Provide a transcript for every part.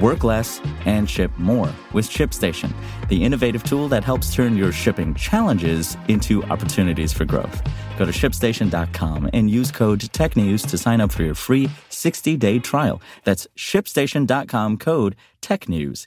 Work less and ship more with ShipStation, the innovative tool that helps turn your shipping challenges into opportunities for growth. Go to shipstation.com and use code TechNews to sign up for your free 60 day trial. That's shipstation.com code TechNews.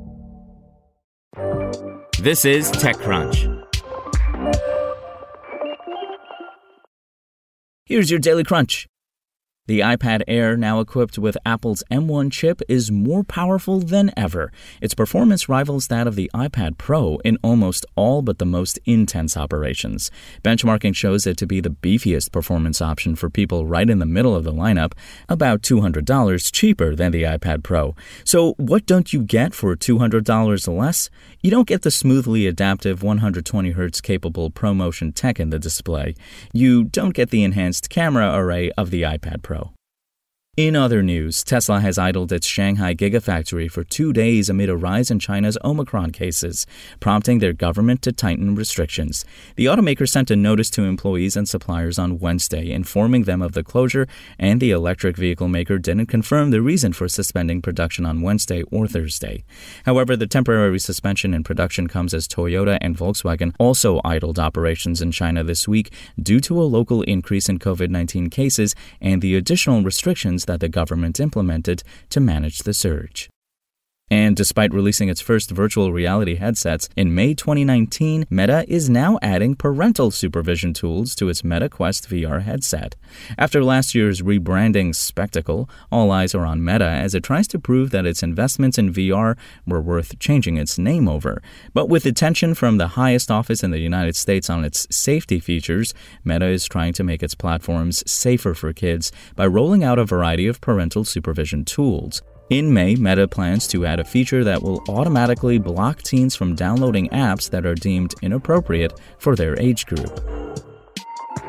This is TechCrunch. Here's your Daily Crunch. The iPad Air, now equipped with Apple's M1 chip, is more powerful than ever. Its performance rivals that of the iPad Pro in almost all but the most intense operations. Benchmarking shows it to be the beefiest performance option for people right in the middle of the lineup, about $200 cheaper than the iPad Pro. So, what don't you get for $200 less? You don't get the smoothly adaptive 120Hz capable ProMotion tech in the display. You don't get the enhanced camera array of the iPad Pro. In other news, Tesla has idled its Shanghai Gigafactory for two days amid a rise in China's Omicron cases, prompting their government to tighten restrictions. The automaker sent a notice to employees and suppliers on Wednesday, informing them of the closure, and the electric vehicle maker didn't confirm the reason for suspending production on Wednesday or Thursday. However, the temporary suspension in production comes as Toyota and Volkswagen also idled operations in China this week due to a local increase in COVID 19 cases and the additional restrictions that the government implemented to manage the surge. And despite releasing its first virtual reality headsets in May 2019, Meta is now adding parental supervision tools to its Meta Quest VR headset. After last year's rebranding spectacle, all eyes are on Meta as it tries to prove that its investments in VR were worth changing its name over. But with attention from the highest office in the United States on its safety features, Meta is trying to make its platforms safer for kids by rolling out a variety of parental supervision tools. In May, Meta plans to add a feature that will automatically block teens from downloading apps that are deemed inappropriate for their age group.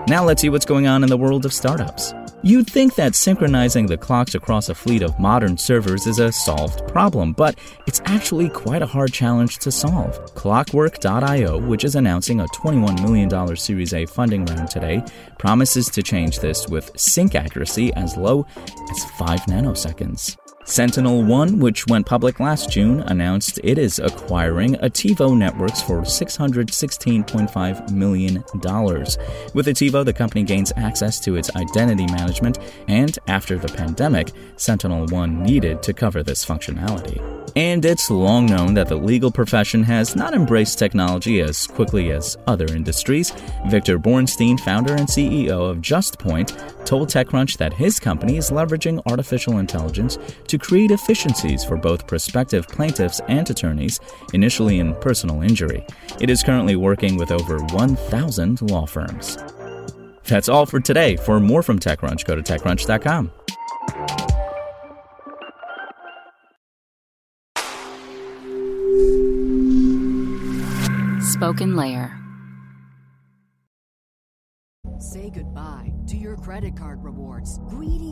Now let's see what's going on in the world of startups. You'd think that synchronizing the clocks across a fleet of modern servers is a solved problem, but it's actually quite a hard challenge to solve. Clockwork.io, which is announcing a $21 million Series A funding round today, promises to change this with sync accuracy as low as 5 nanoseconds. Sentinel One, which went public last June, announced it is acquiring Attivo Networks for $616.5 million. With Attivo, the company gains access to its identity management, and after the pandemic, Sentinel One needed to cover this functionality. And it's long known that the legal profession has not embraced technology as quickly as other industries. Victor Bornstein, founder and CEO of JustPoint, told TechCrunch that his company is leveraging artificial intelligence to create efficiencies for both prospective plaintiffs and attorneys, initially in personal injury. It is currently working with over 1,000 law firms. That's all for today. For more from TechCrunch, go to TechCrunch.com. Spoken Layer. Say goodbye to your credit card rewards. Greedy corporate